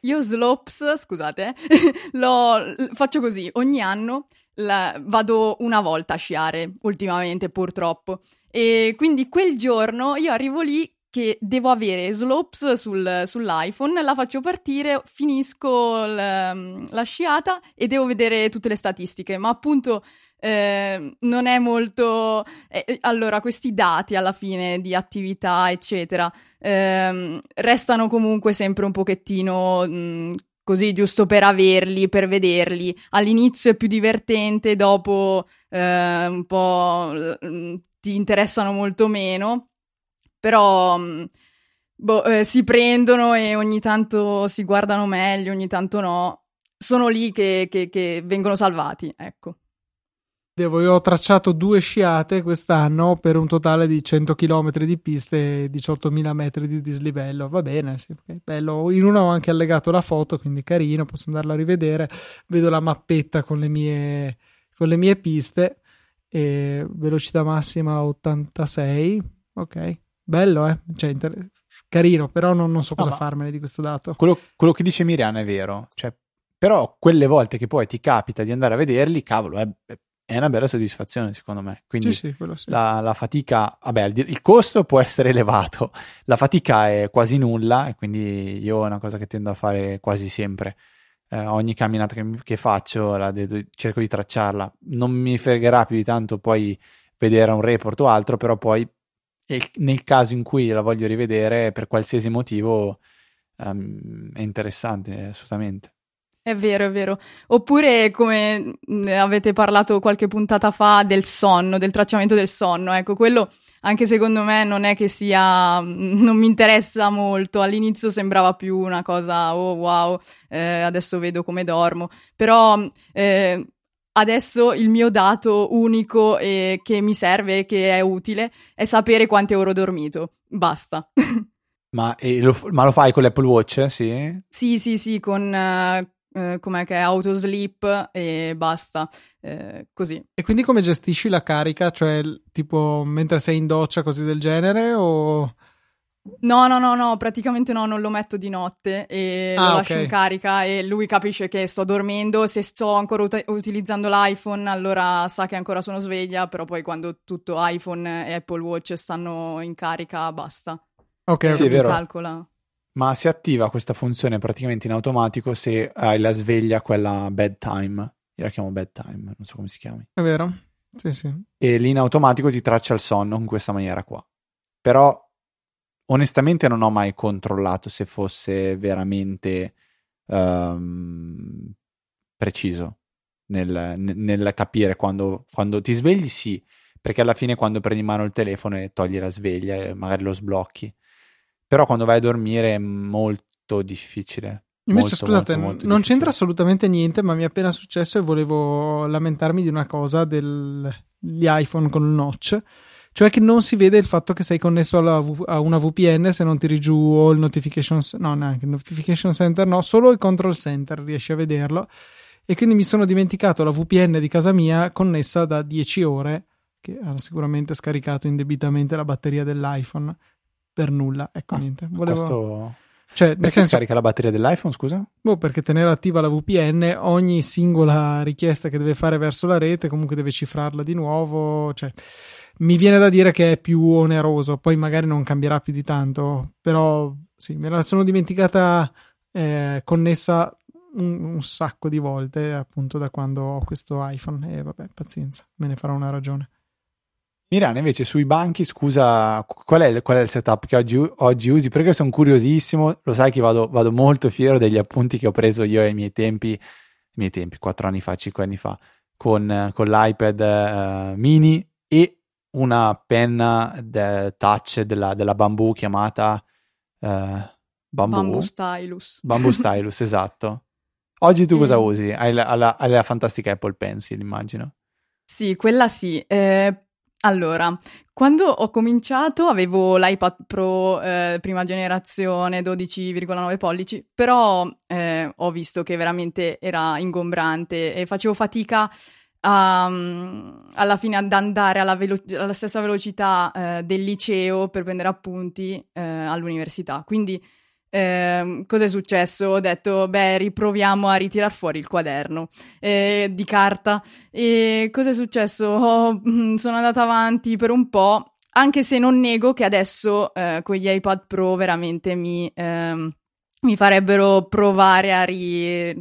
Io Slopes, scusate, lo faccio così, ogni anno la, vado una volta a sciare, ultimamente purtroppo. E quindi quel giorno io arrivo lì che devo avere Slopes sul, sull'iPhone, la faccio partire, finisco la, la, sciata e devo vedere tutte le statistiche, ma appunto eh, non è molto... Eh, eh, allora, questi dati alla fine di attività, eccetera, eh, restano comunque sempre un pochettino... Mh, così giusto per averli, per vederli. All'inizio è più divertente, dopo eh, un po' mh, ti interessano molto meno però mm, boh, eh, si prendono e ogni tanto si guardano meglio, ogni tanto no. Sono lì che, che, che vengono salvati, ecco. Devo, io ho tracciato due sciate quest'anno per un totale di 100 km di piste e 18.000 metri di dislivello. Va bene, sì, bello. In una ho anche allegato la foto, quindi carino, posso andarla a rivedere. Vedo la mappetta con le mie, con le mie piste. E velocità massima 86, ok. Bello, eh? Cioè, inter- carino, però non, non so cosa no, farmene di questo dato. Quello, quello, che dice Miriam è vero. Cioè, però quelle volte che poi ti capita di andare a vederli, cavolo, è, è una bella soddisfazione secondo me. Quindi Sì, sì, quello sì. la, la fatica, vabbè, il, il costo può essere elevato, la fatica è quasi nulla e quindi io è una cosa che tendo a fare quasi sempre. Eh, ogni camminata che, che faccio la devo- cerco di tracciarla. Non mi fregherà più di tanto poi vedere un report o altro, però poi e nel caso in cui la voglio rivedere per qualsiasi motivo ehm, è interessante assolutamente. È vero, è vero. Oppure, come ne avete parlato qualche puntata fa, del sonno, del tracciamento del sonno. Ecco, quello anche secondo me non è che sia. non mi interessa molto. All'inizio sembrava più una cosa, oh wow, eh, adesso vedo come dormo. Però. Eh, Adesso il mio dato unico e che mi serve e che è utile è sapere quante ore ho dormito. Basta. Ma, e lo, ma lo fai con l'Apple Watch? Sì? Sì, sì, sì, con eh, eh, com'è che è autosleep e basta. Eh, così. E quindi come gestisci la carica? Cioè, tipo, mentre sei in doccia, così del genere? O... No, no, no, no, praticamente no, non lo metto di notte e Ah, lo lascio ok. in carica e lui capisce che sto dormendo. Se sto ancora ut- utilizzando l'iPhone, allora sa che ancora sono sveglia, però poi quando tutto iPhone e Apple Watch stanno in carica, basta. Ok. Sì, è vero. calcola. Ma si attiva questa funzione praticamente in automatico se hai la sveglia, quella bedtime. Io la chiamo bedtime, non so come si chiami. È vero? Sì, sì. E lì in automatico ti traccia il sonno in questa maniera qua. Però onestamente non ho mai controllato se fosse veramente ehm, preciso nel, nel- nel capire quando, quando ti svegli, sì, perché alla fine quando prendi in mano il telefono e togli la sveglia e magari lo sblocchi. Però quando vai a dormire è molto difficile. Invece, Molto, scusate, molto, molto non difficile. c'entra assolutamente niente, ma mi è appena successo e volevo lamentarmi di una cosa degli iPhone con il notch. Cioè che non si vede il fatto che sei connesso V- a una VPN se non tiri giù o il notification, no, neanche il notification center, no, solo il control center riesci a vederlo. E quindi mi sono dimenticato la VPN di casa mia connessa da 10 ore, che ha sicuramente scaricato indebitamente la batteria dell'iPhone per nulla. Ecco, Ah, niente. Volevo, Questo... cioè, Perché senso, scarica la batteria dell'iPhone, scusa? Boh, perché tenere attiva la VPN, ogni singola richiesta che deve fare verso la rete, comunque deve cifrarla di nuovo. Cioè, mi viene da dire che è più oneroso, poi magari non cambierà più di tanto, però sì, me la sono dimenticata eh, connessa un, un sacco di volte, appunto, da quando ho questo iPhone. E vabbè, pazienza, me ne farò una ragione. Mirana, invece sui banchi, scusa, qual è, qual è il setup che oggi, oggi usi? Perché sono curiosissimo, lo sai che vado, vado molto fiero degli appunti che ho preso io ai miei tempi, ai miei tempi, 4 anni fa, 5 anni fa, con, con l'iPad eh, mini e una penna de- touch della, della Bamboo chiamata eh, Bamboo, Bamboo Stylus. Bamboo Stylus, esatto. Oggi tu cosa usi? Hai la, la- hai la fantastica Apple Pencil, immagino. Sì, quella sì. Eh, allora, quando ho cominciato avevo l'iPad Pro eh, prima generazione, 12,9 pollici, però eh, ho visto che veramente era ingombrante e facevo fatica a, mm, alla fine ad andare alla, velo- alla stessa velocità eh, del liceo per prendere appunti eh, all'università. Quindi ehm, cosa è successo? Ho detto, beh, riproviamo a ritirar fuori il quaderno eh, di carta. E cosa è successo? Ho- mm, sono andata avanti per un po', anche se non nego che adesso eh, con gli iPad Pro veramente mi, ehm, mi farebbero provare a ri-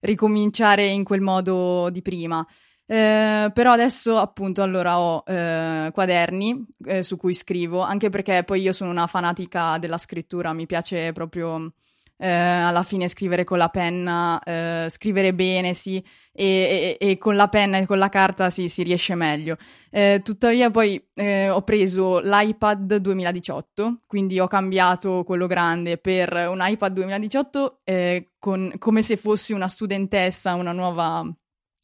ricominciare in quel modo di prima. Eh, però adesso appunto allora ho eh, quaderni eh, su cui scrivo, anche perché poi io sono una fanatica della scrittura, mi piace proprio eh, alla fine scrivere con la penna, eh, scrivere bene, sì, e, e- e con la penna e con la carta sì, si riesce meglio. Tuttavia poi ho preso l'iPad 2018, quindi ho cambiato quello grande per un iPad 2018 eh, con- come se fossi una studentessa, una nuova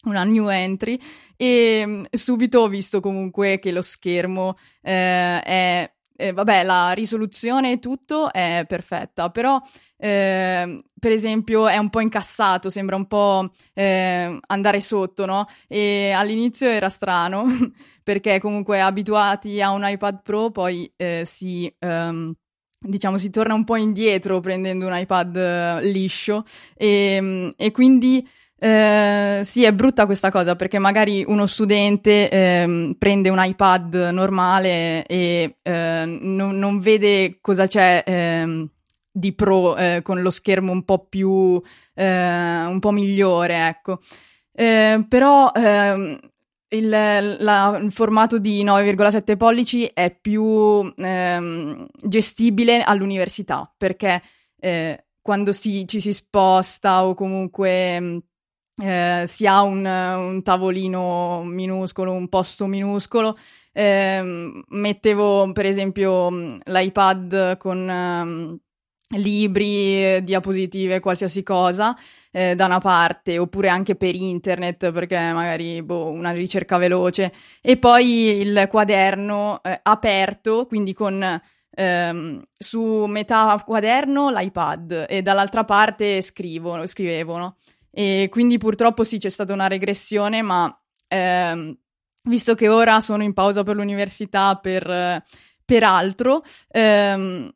una new entry e mm, subito ho visto comunque che lo schermo eh, è eh, vabbè la risoluzione e tutto è perfetta però eh, per esempio è un po' incassato sembra un po' eh, andare sotto no? E all'inizio era strano perché comunque abituati a un iPad Pro poi eh, si ehm, diciamo si torna un po' indietro prendendo un iPad eh, liscio e, e quindi eh, sì, è brutta questa cosa perché magari uno studente eh, prende un iPad normale e eh, non, non, vede cosa c'è ehm, di pro eh, con lo schermo un po' più, eh, un po' migliore, ecco. però ehm, il, la, il, formato di 9,7 pollici è più ehm, gestibile all'università perché quando si, ci si sposta o comunque eh, si ha un, un, tavolino minuscolo, un posto minuscolo. Eh, mettevo per esempio l'iPad con eh, libri, diapositive, qualsiasi cosa eh, da una parte, oppure anche per internet perché magari boh, una ricerca veloce, e poi il quaderno eh, aperto, quindi con ehm, su metà quaderno l'iPad e dall'altra parte scrivo, scrivevo. E quindi purtroppo sì, c'è stata una regressione, ma ehm, visto che ora sono in pausa per l'università per, per altro, ehm,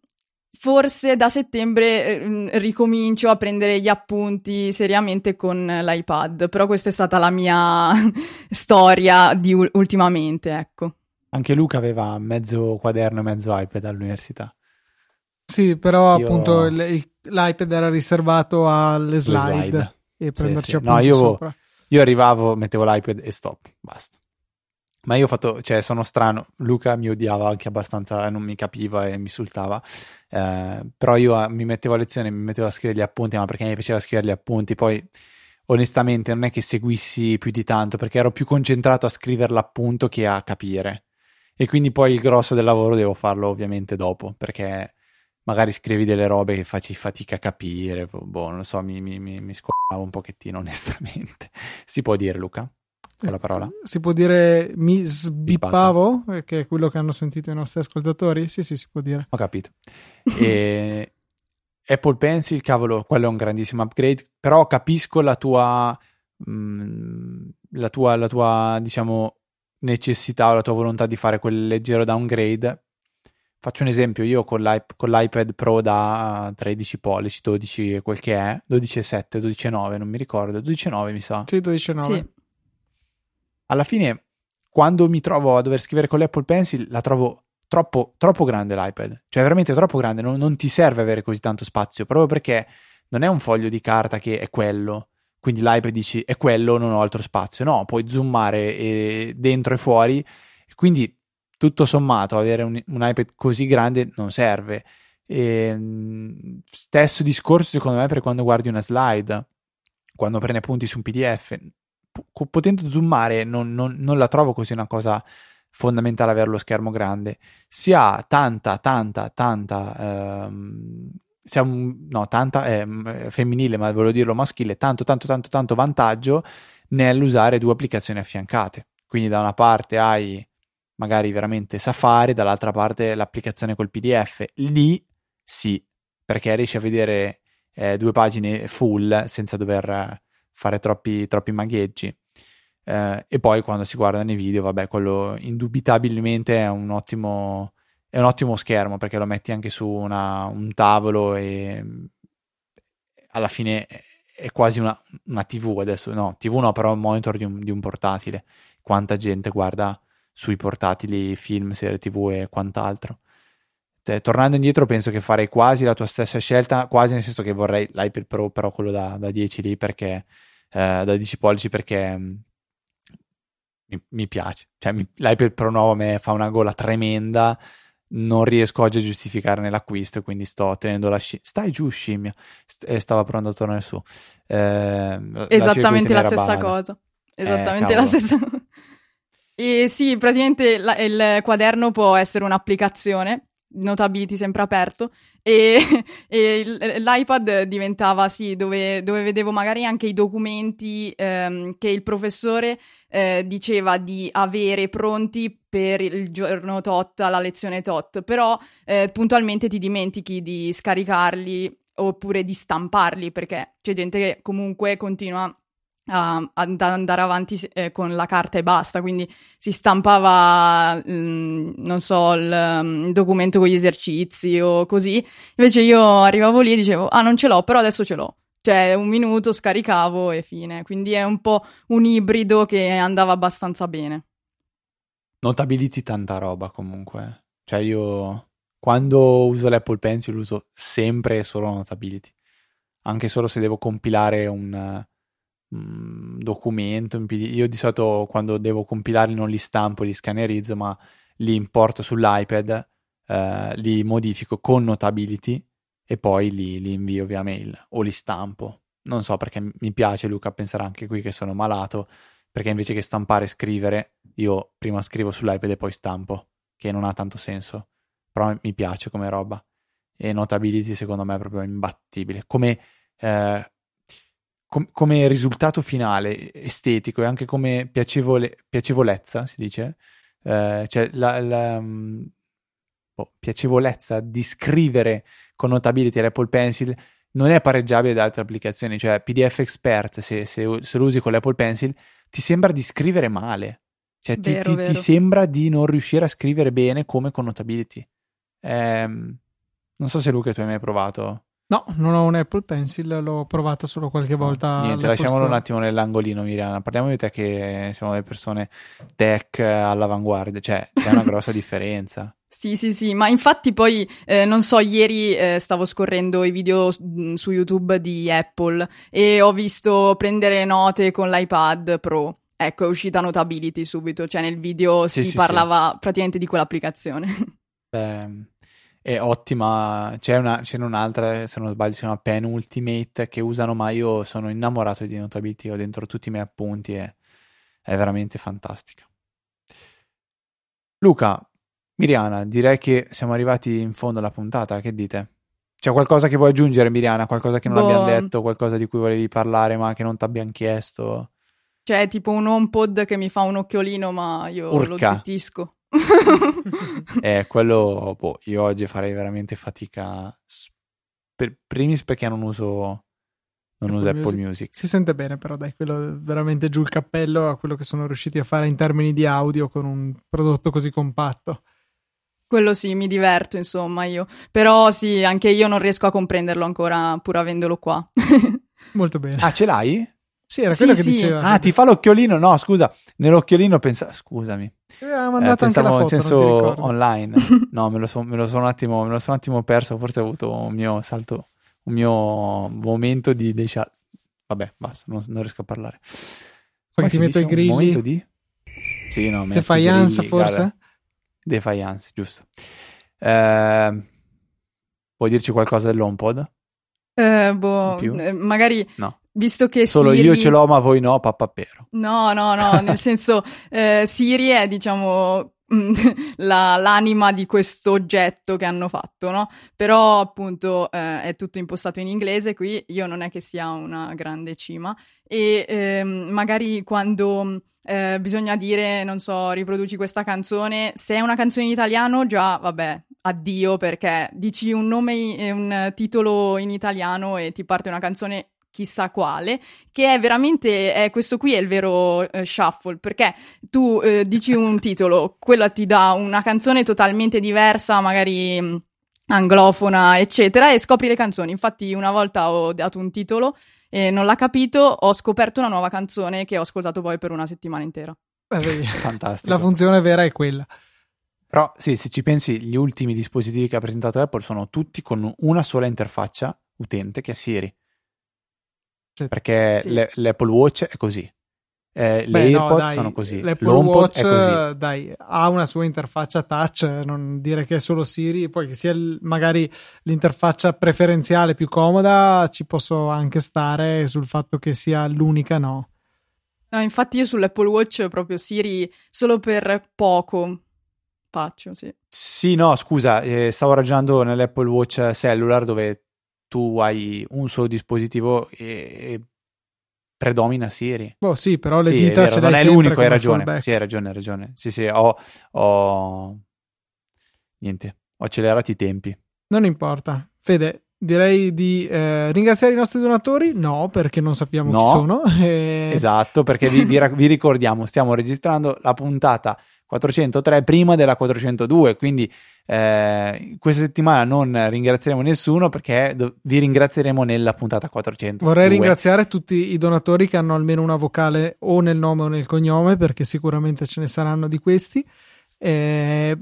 forse da settembre eh, ricomincio a prendere gli appunti seriamente con l'iPad, però questa è stata la mia storia di u- ultimamente, ecco. Anche Luca aveva mezzo quaderno e mezzo iPad all'università. Sì, però Io... appunto il, il, l'iPad era riservato alle slide. slide e prenderci sì, sì. no, io, sopra. Io arrivavo, mettevo l'iPad e stop, basta. Ma io ho fatto, cioè sono strano, Luca mi odiava anche abbastanza, non mi capiva e mi insultava, eh, però io a, mi mettevo a lezione, mi mettevo a scrivere gli appunti, ma perché mi piaceva scrivere gli appunti, poi onestamente non è che seguissi più di tanto, perché ero più concentrato a scrivere l'appunto che a capire. E quindi poi il grosso del lavoro devo farlo ovviamente dopo, perché magari scrivi delle robe che facci fatica a capire, boh, non lo so, mi, mi, mi, mi un pochettino onestamente. Si può dire Luca? Con la parola? Si può dire mi sbippavo, Bippata. che è quello che hanno sentito i nostri ascoltatori? Sì, sì, si può dire. Ho capito. E... Apple Pencil, cavolo, quello è un grandissimo upgrade, però capisco la tua, mh, mm, la tua, la tua, diciamo, necessità o la tua volontà di fare quel leggero downgrade Faccio un esempio, io con, l'iP- con l'iPad Pro da 13 pollici, 12 quel che è, 12,7, 12,9, non mi ricordo, 12,9 mi sa. Sì, 12,9. Sì. Alla fine, quando mi trovo a dover scrivere con l'Apple Pencil, la trovo troppo, troppo grande l'iPad. Cioè, veramente troppo grande, non, non ti serve avere così tanto spazio, proprio perché non è un foglio di carta che è quello. Quindi l'iPad dici è quello, non ho altro spazio. No, puoi zoomare e dentro e fuori. Quindi tutto sommato avere un, un iPad così grande non serve. E, ehm, stesso discorso secondo me per quando guardi una slide, quando prendi appunti su un PDF, P- potendo zoomare non, non, non, la trovo così una cosa fondamentale avere lo schermo grande. Si ha tanta, tanta, tanta... Ehm, siamo, no, tanta è eh, femminile, ma volevo dirlo maschile, tanto, tanto, tanto, tanto vantaggio nell'usare due applicazioni affiancate. Quindi da una parte hai magari veramente Safari, dall'altra parte l'applicazione col PDF. Lì sì, perché riesci a vedere eh, due pagine full senza dover fare troppi, troppi magheggi. Eh, e poi quando si guardano i video, vabbè, quello indubitabilmente è un ottimo, è un ottimo schermo perché lo metti anche su una, un tavolo e alla fine è quasi una, una, TV adesso, no, TV no, però un monitor di un, di un portatile. Quanta gente guarda sui portatili, film, serie tv e quant'altro. Cioè, tornando indietro, penso che farei quasi la tua stessa scelta, quasi nel senso che vorrei l'iPad Pro, però quello da, da 10 lì perché eh, da 10 pollici perché mh, mm, mi, mi, piace. Cioè, mi, l'iPad Pro nuovo a me fa una gola tremenda. Non riesco oggi a giustificarne l'acquisto, quindi sto tenendo la scimmia. Stai giù, scimmia. St- eh, stava provando a tornare su. Eh, Esattamente la, la stessa cosa. Esattamente eh, la stessa cosa. E sì, praticamente la, il quaderno può essere un'applicazione, Notability sempre aperto, e, e l'iPad diventava sì, dove, dove, vedevo magari anche i documenti ehm, che il professore eh, diceva di avere pronti per il giorno tot, la lezione tot, però eh, puntualmente ti dimentichi di scaricarli oppure di stamparli perché c'è gente che comunque continua a, ad andare avanti eh, con la carta e basta, quindi si stampava, mh, mm, non so, il, mm, il, documento con gli esercizi o così, invece io arrivavo lì e dicevo, ah non ce l'ho, però adesso ce l'ho. Cioè, un minuto scaricavo e fine. Quindi è un po' un ibrido che andava abbastanza bene. Notability tanta roba comunque. Cioè, io quando uso l'Apple Pencil uso sempre solo Notability. Anche solo se devo compilare un Mm, documento in PDF. Io di solito quando devo compilarli non li stampo, li scannerizzo, ma li importo sull'iPad, eh, li modifico con Notability e poi li, li, invio via mail o li stampo. Non so perché mi piace, Luca penserà anche qui che sono malato, perché invece che stampare e scrivere, io prima scrivo sull'iPad e poi stampo, che non ha tanto senso, però mi piace come roba. E Notability secondo me è proprio imbattibile. Come eh, com- come risultato finale estetico e anche come piacevole- piacevolezza, si dice, eh, cioè la, la oh, piacevolezza di scrivere con Notability l'Apple Pencil non è pareggiabile da altre applicazioni, cioè PDF Expert, se, se, se lo usi con l'Apple Pencil, ti sembra di scrivere male, cioè ti, vero, ti, vero. ti sembra di non riuscire a scrivere bene come con Notability. Eh, non so se Luca tu hai mai provato. No, non ho un Apple Pencil, l'ho provata solo qualche volta. Niente, lasciamolo un attimo nell'angolino, Miriana. Parliamo di te che siamo delle persone tech all'avanguardia, cioè c'è una grossa differenza. Sì, sì, sì, ma infatti poi, eh, non so, ieri eh, stavo scorrendo i video mm, su YouTube di Apple e ho visto prendere note con l'iPad Pro. Ecco, è uscita Notability subito, cioè nel video sì, si sì, parlava sì. praticamente di quell'applicazione. Beh è ottima. C'è, una, c'è un'altra, se non sbaglio, si chiama Pen Ultimate che usano, ma io sono innamorato di Notability, ho dentro tutti i miei appunti e è veramente fantastica. Luca, Miriana, direi che siamo arrivati in fondo alla puntata, che dite? C'è qualcosa che vuoi aggiungere, Miriana? Qualcosa che non boh. abbiamo detto, qualcosa di cui volevi parlare ma che non ti abbiamo chiesto? C'è tipo un HomePod che mi fa un occhiolino, ma io Urca. lo zittisco eh, quello, boh, io oggi farei veramente fatica. Per primis perché non uso, non Apple uso Apple Music. Music. Si sente bene, però, dai, quello veramente giù il cappello a quello che sono riusciti a fare in termini di audio con un prodotto così compatto. Quello sì, mi diverto, insomma, io. Però sì, anche io non riesco a comprenderlo ancora, pur avendolo qua. Molto bene. Ah, ce l'hai? Sì, era quello sì, che diceva. Ah, ti fa l'occhiolino? No, scusa, nell'occhiolino pensavo, scusami. Aveva mandato eh, pensavo in senso online. no, me lo, so, me lo sono un attimo, me lo sono un attimo perso, forse ho avuto un mio salto, un mio momento di decia... Vabbè, basta, non, non riesco a parlare. Poi ti metto i grilli. Un momento di Sì, no, Defiance forse? Guarda. Defiance, giusto. Eh, vuoi dirci qualcosa dell'HomePod? Eh, boh, eh, magari no. Visto che Solo Siri... io ce l'ho, ma voi no, pappapero. No, no, no, nel senso, eh, Siri è, diciamo, la, l'anima di questo oggetto che hanno fatto, no? Però, appunto, eh, è tutto impostato in inglese qui, io non è che sia una grande cima, e eh, magari quando eh, bisogna dire, non so, riproduci questa canzone, se è una canzone in italiano, già, vabbè, addio, perché dici un nome e un titolo in italiano e ti parte una canzone chissà quale, che è veramente, è, questo qui è il vero eh, shuffle, perché tu eh, dici un titolo, quella ti dà una canzone totalmente diversa, magari mm, anglofona, eccetera, e scopri le canzoni. Infatti una volta ho dato un titolo e non l'ha capito, ho scoperto una nuova canzone che ho ascoltato poi per una settimana intera. Vedi, fantastico. La funzione vera è quella. Però sì, se ci pensi, gli ultimi dispositivi che ha presentato Apple sono tutti con una sola interfaccia utente che è Siri. Cioè, perché sì. le, l'Apple Watch è così. Eh, le AirPods no, sono così. L'Apple L'HomePod Watch così. Dai, ha una sua interfaccia touch, non dire che è solo Siri, poi che sia il, magari l'interfaccia preferenziale più comoda, ci posso anche stare sul fatto che sia l'unica no. No, infatti io sull'Apple Watch proprio Siri solo per poco faccio, sì. Sì, no, scusa, eh, stavo ragionando nell'Apple Watch Cellular dove tu hai un solo dispositivo e, e predomina Siri. Oh sì, però le sì, dita ce non è l'unico, hai ragione. Sì, hai ragione, hai ragione. Sì, sì, ho, ho... niente, ho accelerato i tempi. Non importa. Fede, direi di eh, ringraziare i nostri donatori. No, perché non sappiamo no, chi sono. E... Esatto, perché vi, vi, vi, ricordiamo, stiamo registrando la puntata 403 prima della 402, quindi eh, questa settimana non ringrazieremo nessuno perché vi ringrazieremo nella puntata 400. Vorrei ringraziare tutti i donatori che hanno almeno una vocale o nel nome o nel cognome, perché sicuramente ce ne saranno di questi. Eh,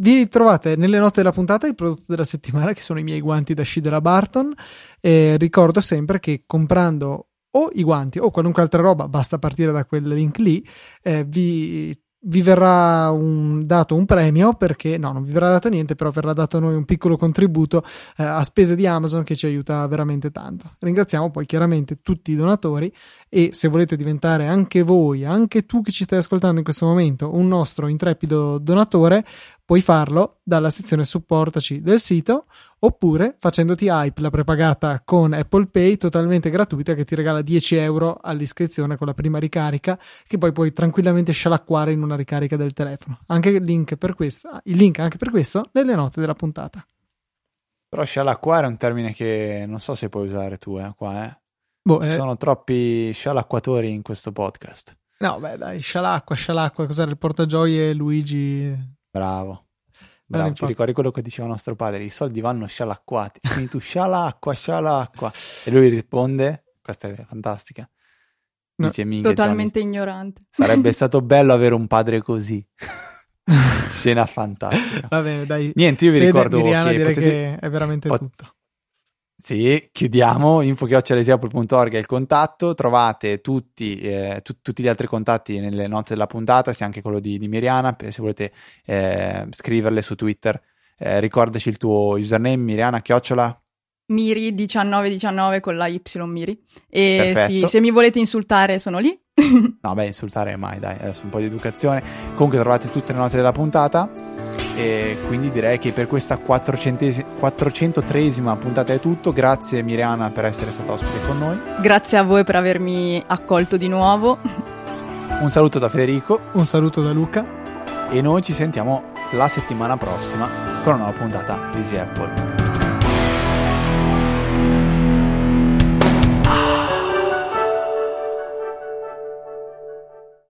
vi trovate nelle note della puntata il prodotto della settimana, che sono i miei guanti da sci della Barton. E ricordo sempre che comprando o i guanti o qualunque altra roba, basta partire da quel link lì, eh, vi vi verrà un, dato un premio perché no, non vi verrà dato niente, però verrà dato a noi un piccolo contributo eh, a spese di Amazon che ci aiuta veramente tanto. Ringraziamo poi chiaramente tutti i donatori e se volete diventare anche voi, anche tu che ci stai ascoltando in questo momento, un nostro intrepido donatore, puoi farlo dalla sezione supportaci del sito oppure facendoti hype la prepagata con Apple Pay totalmente gratuita che ti regala 10 euro all'iscrizione con la prima ricarica che poi puoi tranquillamente scialacquare in una ricarica del telefono. Anche il link per questo, il link anche per questo nelle note della puntata. Però scialacquare è un termine che non so se puoi usare tu eh, qua, eh. Boh, Ci eh... sono troppi scialacquatori in questo podcast. No, beh, dai, scialacqua, scialacqua, cos'era il portagioie Luigi? Bravo. Bravo, ti ricordi quello che diceva nostro padre? I soldi vanno scialacquati. Quindi tu scialacqua, scialacqua. E lui risponde, questa è fantastica. Dice, no, totalmente Johnny, ignorante. Sarebbe stato bello avere un padre così. Scena fantastica. Va bene, dai. Niente, io vi ricordo che, potete... che è veramente Pot- tutto. Sì, chiudiamo. info.org è il contatto. Trovate tutti, eh, tu, tutti, gli altri contatti nelle note della puntata, sia anche quello di, di Miriana. Se volete eh, scriverle su Twitter, eh, ricordaci il tuo username, Miriana Chiocciola. Miri1919 con la Y Miri. E sì, se mi volete insultare, sono lì. no, beh, insultare mai, dai, adesso un po' di educazione. Comunque trovate tutte le note della puntata. E quindi direi che per questa 403esima puntata è tutto. Grazie Miriana per essere stata ospite con noi. Grazie a voi per avermi accolto di nuovo. Un saluto da Federico. Un saluto da Luca. E noi ci sentiamo la settimana prossima con una nuova puntata di Easy Apple.